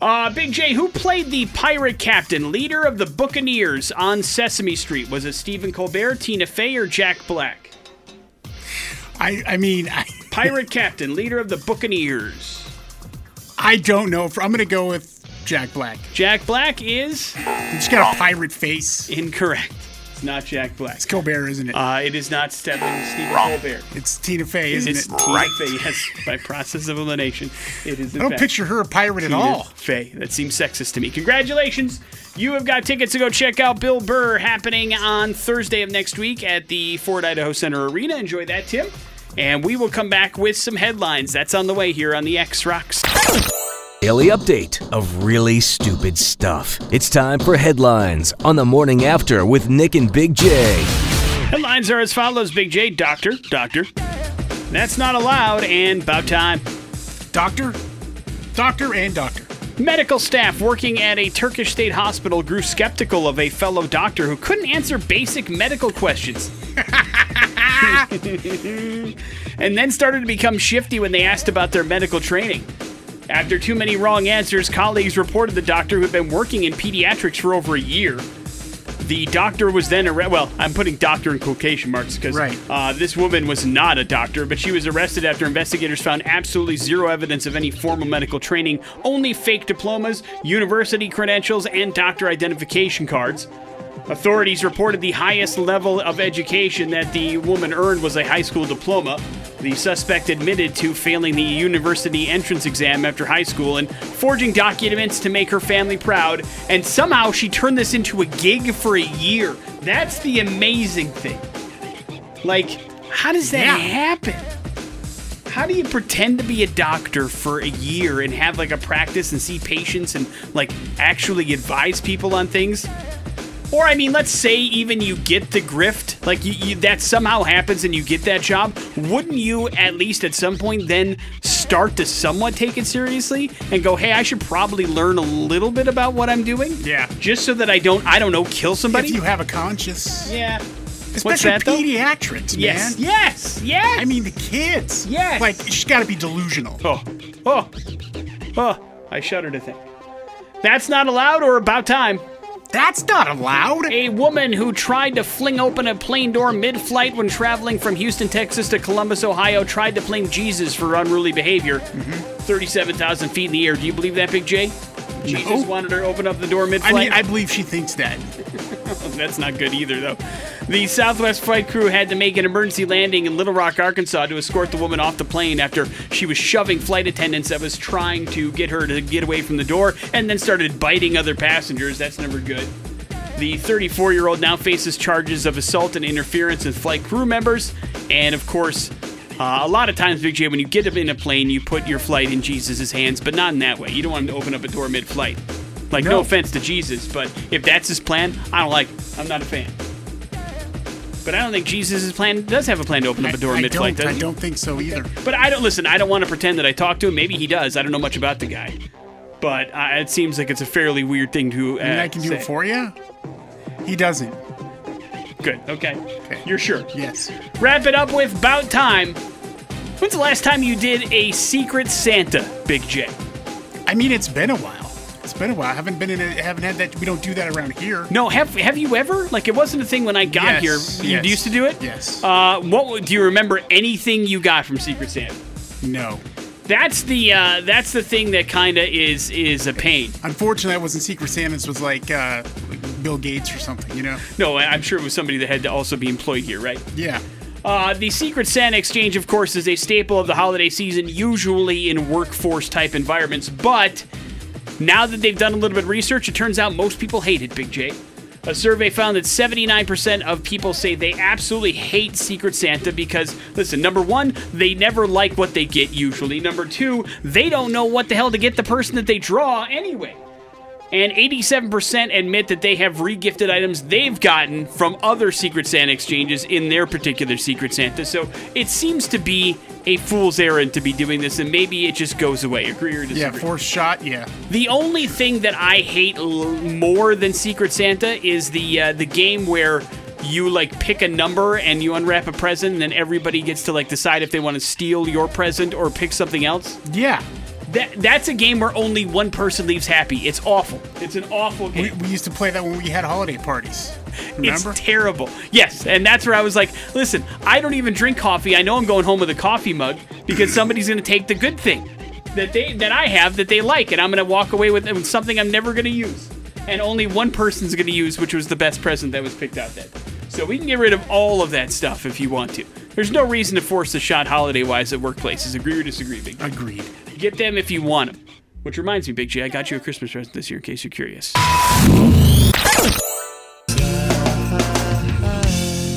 Uh, Big J, who played the pirate captain, leader of the Buccaneers on Sesame Street? Was it Stephen Colbert, Tina Fey, or Jack Black? I, I mean, I, Pirate captain, leader of the Buccaneers. I don't know. If, I'm going to go with Jack Black. Jack Black is He's got a pirate face. incorrect. It's not Jack Black. It's Colbert, isn't it? Uh, it is not Stephen Stephen Colbert. it's Tina Fey, isn't It's it? Tina Fey. Yes, by process of elimination, it is. In I don't fact picture her a pirate at all. Fey. That seems sexist to me. Congratulations. You have got tickets to go check out Bill Burr happening on Thursday of next week at the Ford Idaho Center Arena. Enjoy that, Tim. And we will come back with some headlines. That's on the way here on the X Rocks. Daily update of really stupid stuff. It's time for headlines on the morning after with Nick and Big J. Headlines are as follows Big J, doctor, doctor. That's not allowed, and about time. Doctor, doctor, and doctor. Medical staff working at a Turkish state hospital grew skeptical of a fellow doctor who couldn't answer basic medical questions. and then started to become shifty when they asked about their medical training. After too many wrong answers, colleagues reported the doctor who had been working in pediatrics for over a year. The doctor was then arrested. Well, I'm putting doctor in quotation marks because Right. uh, this woman was not a doctor, but she was arrested after investigators found absolutely zero evidence of any formal medical training, only fake diplomas, university credentials, and doctor identification cards. Authorities reported the highest level of education that the woman earned was a high school diploma. The suspect admitted to failing the university entrance exam after high school and forging documents to make her family proud, and somehow she turned this into a gig for a year. That's the amazing thing. Like, how does that Yeah. happen? How do you pretend to be a doctor for a year and have like a practice and see patients and like actually advise people on things? Or I mean, let's say even you get the grift, like you, you, that somehow happens and you get that job. Wouldn't you at least at some point then start to somewhat take it seriously and go, "Hey, I should probably learn a little bit about what I'm doing." Yeah. Just so that I don't, I don't know, kill somebody. If you have a conscience, yeah. especially that, though? man. Yes. Yes. Yes. I mean the kids. Yes. Like she's got to be delusional. Oh, oh, oh! I shudder to think. That's not allowed or about time. That's not allowed. A woman who tried to fling open a plane door mid flight when traveling from Houston, Texas to Columbus, Ohio, tried to blame Jesus for unruly behavior. Mm-hmm. 37,000 feet in the air. Do you believe that, Big J? Jesus No. wanted her to open up the door mid I mean, I believe she thinks that. That's not good either, though. The Southwest flight crew had to make an emergency landing in Little Rock, Arkansas to escort the woman off the plane after she was shoving flight attendants that was trying to get her to get away from the door and then started biting other passengers. That's never good. The 34 year old now faces charges of assault and interference with flight crew members. And of course, uh, a lot of times, Big J, when you get up in a plane, you put your flight in Jesus' hands, but not in that way. You don't want him to open up a door mid flight. Like, no. No. offense to Jesus, but if that's his plan, I don't like it. I'm not a fan. But I don't think Jesus' plan does have a plan to open up a door I mid flight, does I don't think so either. But I don't listen. I don't want to pretend that I talked to him. Maybe he does. I don't know much about the guy. But uh, it seems like it's a fairly weird thing to. Uh, I mean, I can do say. it for you. He doesn't. Good. Okay. Okay. You're sure. Yes. Wrap it up with Bout time. When's the last time you did a Secret Santa, Big J? I mean, it's been a while. It's been a while. I haven't been in. A, haven't had that. We don't do that around here. No, have have you ever? Like, it wasn't a thing when I got Yes, here. You yes, used to do it. yes. Uh, what do you remember? Anything you got from Secret Santa? No. That's the uh, that's the thing that kind of is is a pain. Unfortunately, I wasn't Secret Santa's. Was like uh, Bill Gates or something. You know. No, I'm sure it was somebody that had to also be employed here, right? Yeah. Uh, the Secret Santa exchange, of course, is a staple of the holiday season, usually in workforce type environments. But now that they've done a little bit of research, it turns out most people hate it, Big J. A survey found that 79% of people say they absolutely hate Secret Santa because, listen, number one, they never like what they get usually. Number two, they don't know what the hell to get the person that they draw anyway. And 87% admit that they have regifted items they've gotten from other Secret Santa exchanges in their particular Secret Santa. So it seems to be a fool's errand to be doing this, and maybe it just goes away. Agree or disagree? Yeah. Forced shot. Yeah. The only thing that I hate l- more than Secret Santa is the uh, the game where you like pick a number and you unwrap a present, and then everybody gets to like decide if they want to steal your present or pick something else. Yeah. That that's a game where only one person leaves happy. It's awful. It's an awful We, game. we used to play that when we had holiday parties. Remember? It's terrible. Yes, and that's where I was like, listen, I don't even drink coffee. I know I'm going home with a coffee mug because somebody's going to take the good thing that they that I have that they like, and I'm going to walk away with, with something I'm never going to use, and only one person's going to use, which was the best present that was picked out that. day. So we can get rid of all of that stuff if you want to. There's no reason to force the shot holiday wise at workplaces. Agree or disagree, Big? Agreed. Get them if you want them. Which reminds me, Big J, I got you a Christmas present this year in case you're curious.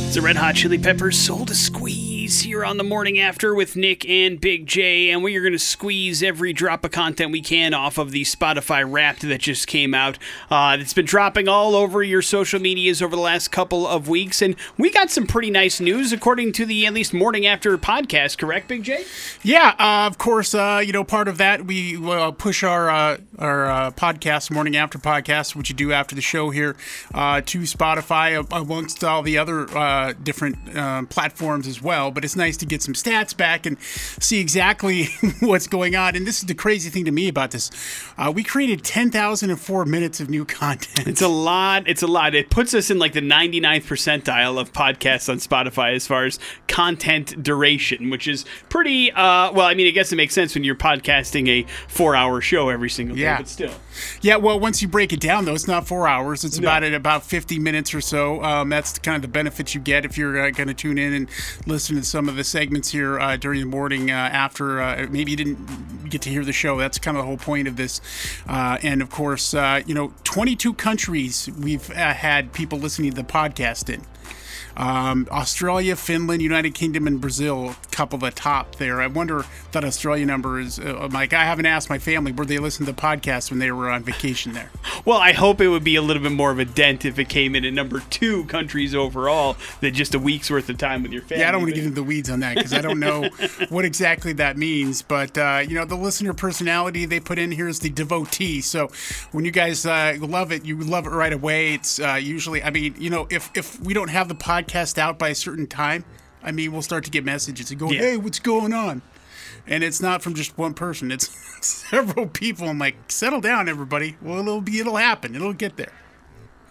It's a Red Hot Chili Peppers Soul to Squeeze here on the morning after with Nick and Big J, and we are going to squeeze every drop of content we can off of the Spotify Wrapped that just came out. Uh, it's been dropping all over your social medias over the last couple of weeks, and we got some pretty nice news according to the at least morning after podcast. Correct, Big J? Yeah, uh, of course. Uh, you know, part of that we uh, push our uh, our uh, podcast, morning after podcast, which you do after the show here, uh, to Spotify amongst all the other uh, different uh, platforms as well. But it's nice to get some stats back and see exactly what's going on. And this is the crazy thing to me about this: uh, we created ten thousand and four minutes of new content. It's a lot. It's a lot. It puts us in like the 99th percentile of podcasts on Spotify as far as content duration, which is pretty. Uh, well, I mean, I guess it makes sense when you're podcasting a four-hour show every single day, Yeah. But still. Yeah, well, once you break it down, though, it's not four hours. It's about at about fifty minutes or so. Um, that's kind of the benefit you get if you're uh, going to tune in and listen to some of the segments here uh, during the morning uh, after. Uh, maybe you didn't get to hear the show. That's kind of the whole point of this. Uh, and of course, uh, you know, 22 countries we've uh, had people listening to the podcast in. Um, Australia, Finland, United Kingdom, and Brazil, a couple of the top there. I wonder that Australia number is. Uh, like, I haven't asked my family where they listened to the podcast when they were on vacation there. Well, I hope it would be a little bit more of a dent if it came in at number two countries overall than just a week's worth of time with your family. Yeah, I don't want to get into the weeds on that because I don't know what exactly that means. But uh, you know, the listener personality they put in here is the devotee. So when you guys uh, love it, you love it right away. It's uh, usually, I mean, you know, if if we don't have the podcast out by a certain time, I mean, we'll start to get messages and go, Yeah. "Hey, what's going on?" And it's not from just one person; it's several people. I'm like, settle down, everybody. Well, it'll be, it'll happen. It'll get there.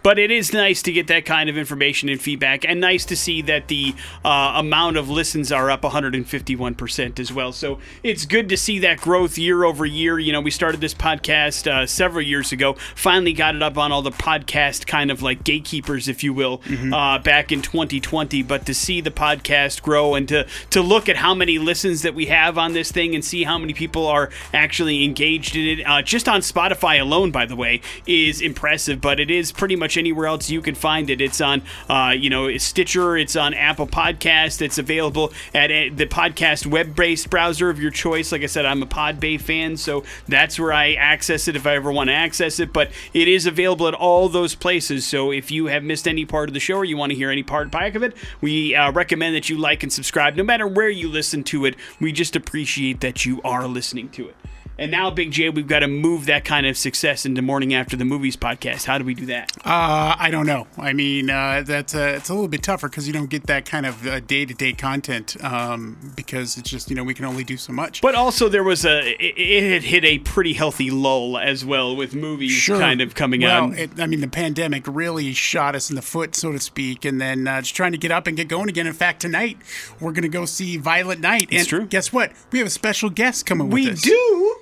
But it is nice to get that kind of information and feedback, and nice to see that the uh, amount of listens are up 151% as well. So it's good to see that growth year over year. You know, we started this podcast uh, several years ago, finally got it up on all the podcast kind of like gatekeepers, if you will, uh, back in 2020. But to see the podcast grow and to, to look at how many listens that we have on this thing and see how many people are actually engaged in it, uh, just on Spotify alone, by the way, is impressive. But it is pretty much anywhere else you can find it. It's on, uh, you know, Stitcher. It's on Apple Podcast. It's available at uh, the podcast web-based browser of your choice. Like I said, I'm a Podbay fan, so that's where I access it if I ever want to access it. But it is available at all those places. So if you have missed any part of the show or you want to hear any part back of it, we uh, recommend that you like and subscribe. No matter where you listen to it, we just appreciate that you are listening to it. And now, Big J, we've got to move that kind of success into Morning After the Movies podcast. How do we do that? Uh, I don't know. I mean, uh, that's uh, it's a little bit tougher because you don't get that kind of uh, day-to-day content um, because it's just you know we can only do so much. But also, there was a it, it had hit a pretty healthy lull as well with movies kind of coming well, out. It, I mean, the pandemic really shot us in the foot, so to speak, and then uh, just trying to get up and get going again. In fact, tonight we're going to go see Violent Night. It's and true. Guess what? We have a special guest coming we with us. do.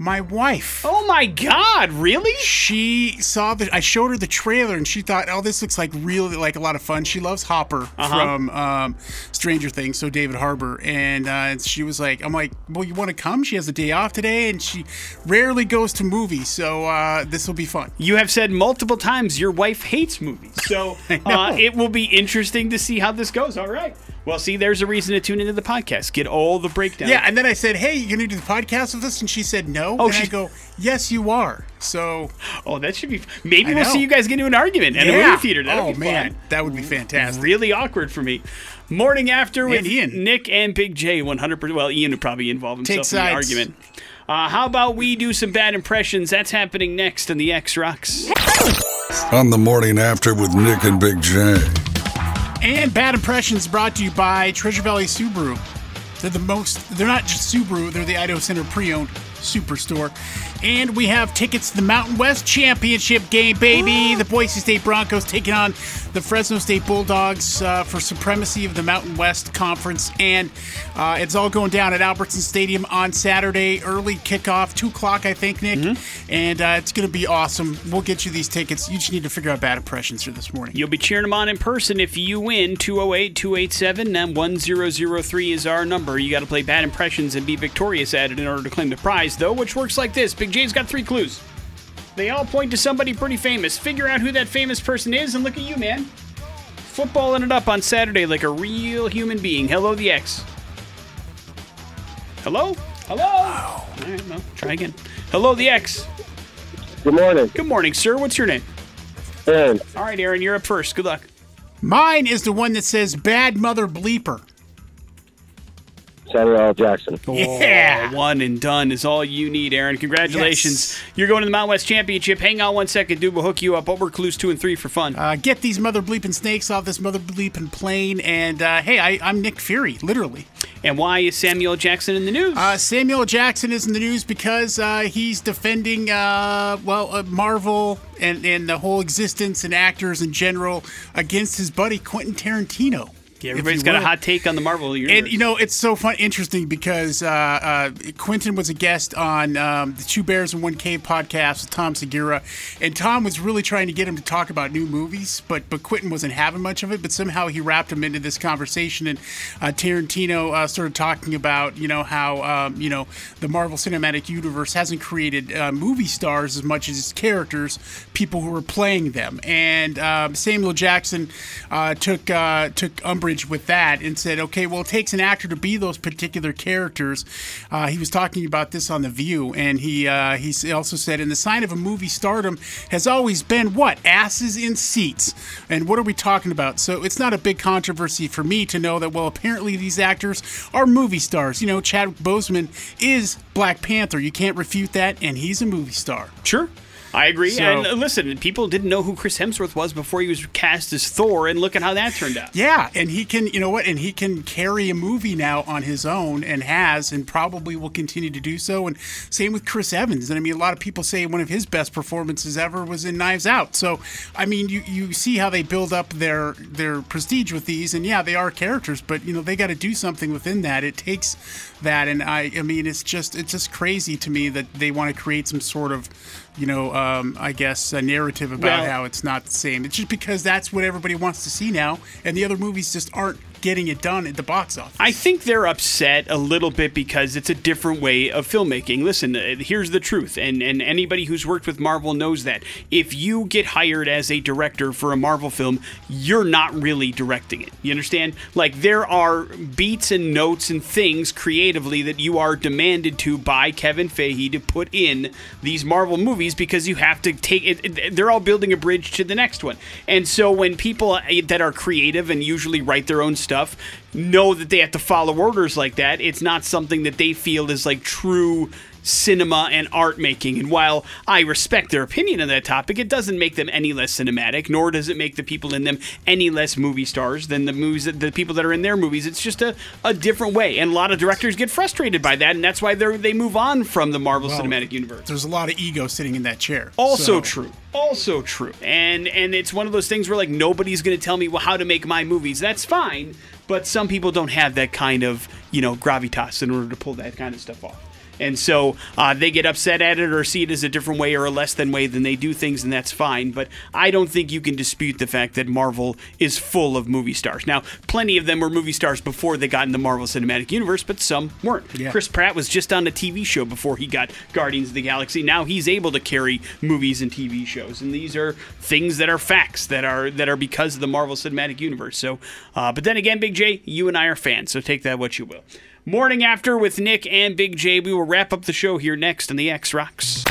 My wife. Oh my God! Really? She saw the. I showed her the trailer, and she thought, "Oh, this looks like really like a lot of fun." She loves Hopper Uh-huh. from um, Stranger Things, so David Harbour, and uh, she was like, "I'm like, well, you want to come?" She has a day off today, and she rarely goes to movies, so uh, this will be fun. You have said multiple times your wife hates movies, so uh, it will be interesting to see how this goes. All right. Well, see, there's a reason to tune into the podcast. Get all the breakdown. Yeah, and then I said, "Hey, you gonna do the podcast with us?" And she said, "No." Oh, and I she- go, "Yes, you are." So Oh, that should be. Maybe I we'll know. see you guys get into an argument at a movie theater. That'll oh be man, fun. that would be fantastic. Really awkward for me. Morning after with And Ian. Nick and Big J, 100%. Well, Ian would probably involve himself Take in the sides. argument. Uh, how about we do some bad impressions? That's happening next on the X Rocks. On the morning after with Nick and Big J. And Bad Impressions brought to you by Treasure Valley Subaru. They're the most, they're not just Subaru, they're the Idaho Center pre owned superstore. And we have tickets to the Mountain West Championship game, baby. The Boise State Broncos taking on the Fresno State Bulldogs uh, for supremacy of the Mountain West Conference. And uh, it's all going down at Albertson Stadium on Saturday. Early kickoff, 2 o'clock, I think, Nick. And uh, it's going to be awesome. We'll get you these tickets. You just need to figure out bad impressions for this morning. You'll be cheering them on in person if you win. 208 287 1003 is our number. You got to play bad impressions and be victorious at it in order to claim the prize, though, which works like this Big J's got three clues. They all point to somebody pretty famous. Figure out who that famous person is, and look at you, man. Footballing it up on Saturday like a real human being. Hello, the X. Hello? Hello? All right, well, try again. Hello, the X. Good morning. Good morning, sir. What's your name? Aaron. All right, Aaron, you're up first. Good luck. Mine is the one that says bad mother bleeper. Samuel L. Jackson. Yeah. Oh, one and done is all you need, Aaron. Congratulations. Yes. You're going to the Mountain West Championship. Hang on one second, dude. We'll hook you up. What were clues two and three for fun? Uh, get these mother bleeping snakes off this mother bleeping plane. And uh, hey, I, I'm Nick Fury, literally. and why is Samuel Jackson in the news? Uh, Samuel Jackson is in the news because uh, he's defending, uh, well, uh, Marvel and, and the whole existence and actors in general against his buddy Quentin Tarantino. Yeah, everybody's got a hot take on the Marvel universe. And you know, it's so fun, interesting because uh, uh, Quentin was a guest on um, the Two Bears and One Cave podcast with Tom Segura, and Tom was really trying to get him to talk about new movies, but but Quentin wasn't having much of it. But somehow he wrapped him into this conversation, and uh, Tarantino uh, started talking about you know how um, you know the Marvel Cinematic Universe hasn't created uh, movie stars as much as its characters, people who are playing them, and um, Samuel Jackson uh, took uh, took umbrage with that and said, okay, well, it takes an actor to be those particular characters. Uh, he was talking about this on The View, and he uh, he also said, and the sign of a movie stardom has always been what asses in seats. And what are we talking about? So it's not a big controversy for me to know that. Well, apparently these actors are movie stars. You know, Chadwick Boseman is Black Panther. You can't refute that, and he's a movie star. sure. I agree. So- and uh, listen, people didn't know who Chris Hemsworth was before he was cast as Thor, and look at how that turned out. Yeah, and he can, you know what, and he can carry a movie now on his own and has and probably will continue to do so. And same with Chris Evans. And I mean, a lot of people say one of his best performances ever was in Knives Out. So, I mean, you, you see how they build up their their prestige with these, and yeah, they are characters, but you know they got to do something within that. It takes that, and I, I mean, it's just it's just crazy to me that they want to create some sort of you know, um, I guess, a narrative about Well- how it's not the same. It's just because that's what everybody wants to see now, and the other movies just aren't getting it done at the box office. I think they're upset a little bit because it's a different way of filmmaking. Listen, uh, here's the truth, and, and anybody who's worked with Marvel knows that. If you get hired as a director for a Marvel film, you're not really directing it. You understand? Like, there are beats and notes and things creatively that you are demanded to by Kevin Feige to put in these Marvel movies because you have to take it. They're all building a bridge to the next one. And so when people uh, that are creative and usually write their own stuff know that they have to follow orders like that, it's not something that they feel is like true cinema and art making. And while I respect their opinion on that topic, it doesn't make them any less cinematic, nor does it make the people in them any less movie stars than the movies that the people that are in their movies. It's just a, a different way. And a lot of directors get frustrated by that, and that's why they they move on from the Marvel Well, Cinematic Universe. There's a lot of ego sitting in that chair. Also So- true. Also true. And and it's one of those things where like nobody's going to tell me well, how to make my movies. That's fine, but some people don't have that kind of, you know, gravitas in order to pull that kind of stuff off. And so uh, they get upset at it or see it as a different way or a less than way than they do things, and that's fine. But I don't think you can dispute the fact that Marvel is full of movie stars. Now, plenty of them were movie stars before they got in the Marvel Cinematic Universe, but some weren't. Yeah. Chris Pratt was just on a TV show before he got Guardians of the Galaxy. Now he's able to carry movies and TV shows, and these are things that are facts that are that are because of the Marvel Cinematic Universe. So, uh, but then again, Big J, you and I are fans, so take that what you will. Morning after with Nick and Big J. We will wrap up the show here next on the X Rocks.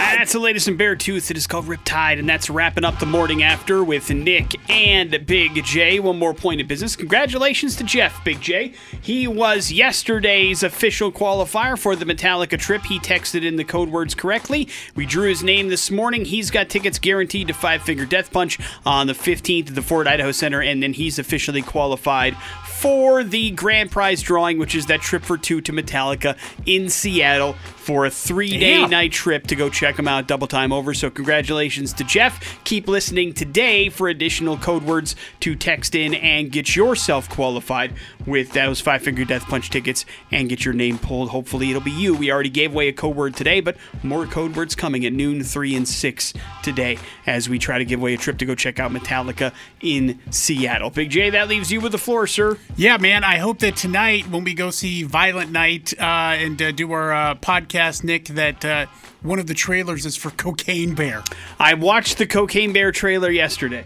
That's the latest in Beartooth. It is called Riptide, and that's wrapping up the morning after with Nick and Big J. One more point of business. Congratulations to Jeff, Big J. He was yesterday's official qualifier for the Metallica trip. He texted in the code words correctly. We drew his name this morning. He's got tickets guaranteed to Five Finger Death Punch on the 15th at the Ford Idaho Center, and then he's officially qualified for the grand prize drawing, which is that trip for two to Metallica in Seattle for a three day night trip to go check them out double time over. So, congratulations to Jeff. Keep listening today for additional code words to text in and get yourself qualified with those Five Finger Death Punch tickets and get your name pulled. Hopefully, it'll be you. We already gave away a code word today, but more code words coming at noon, 3, and 6 today as we try to give away a trip to go check out Metallica in Seattle. Big J, that leaves you with the floor, sir. Yeah, man. I hope that tonight, when we go see Violent Night uh, and uh, do our uh, podcast, Nick, that uh, one of the trailers is for Cocaine Bear. I watched the Cocaine Bear trailer yesterday.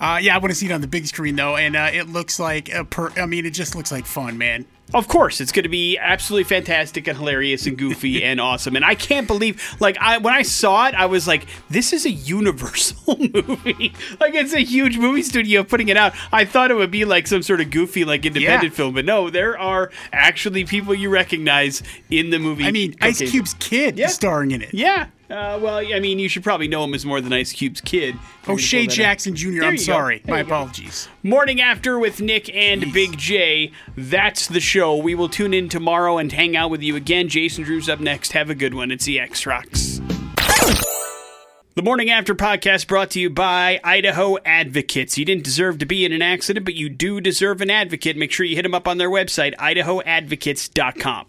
Uh, yeah, I want to see it on the big screen though, and uh, it looks like a per- I mean, it just looks like fun, man. Of course, it's going to be absolutely fantastic and hilarious and goofy and awesome. And I can't believe, like, I when I saw it, I was like, "This is a Universal movie. like, it's a huge movie studio putting it out." I thought it would be like some sort of goofy, like, independent Yeah. film, but no, there are actually people you recognize in the movie. I mean, Ice Cube's kid Yeah. starring in it. Yeah. Uh, well, I mean, you should probably know him as more than Ice Cube's kid. O'Shea Jackson Jr. I'm sorry. My you go. apologies. Morning After with Nick and Big J. That's the show. We will tune in tomorrow and hang out with you again. Jason Drew's up next. Have a good one. It's the X Rocks. The Morning After podcast brought to you by Idaho Advocates. You didn't deserve to be in an accident, but you do deserve an advocate. Make sure you hit them up on their website, idahoadvocates.com.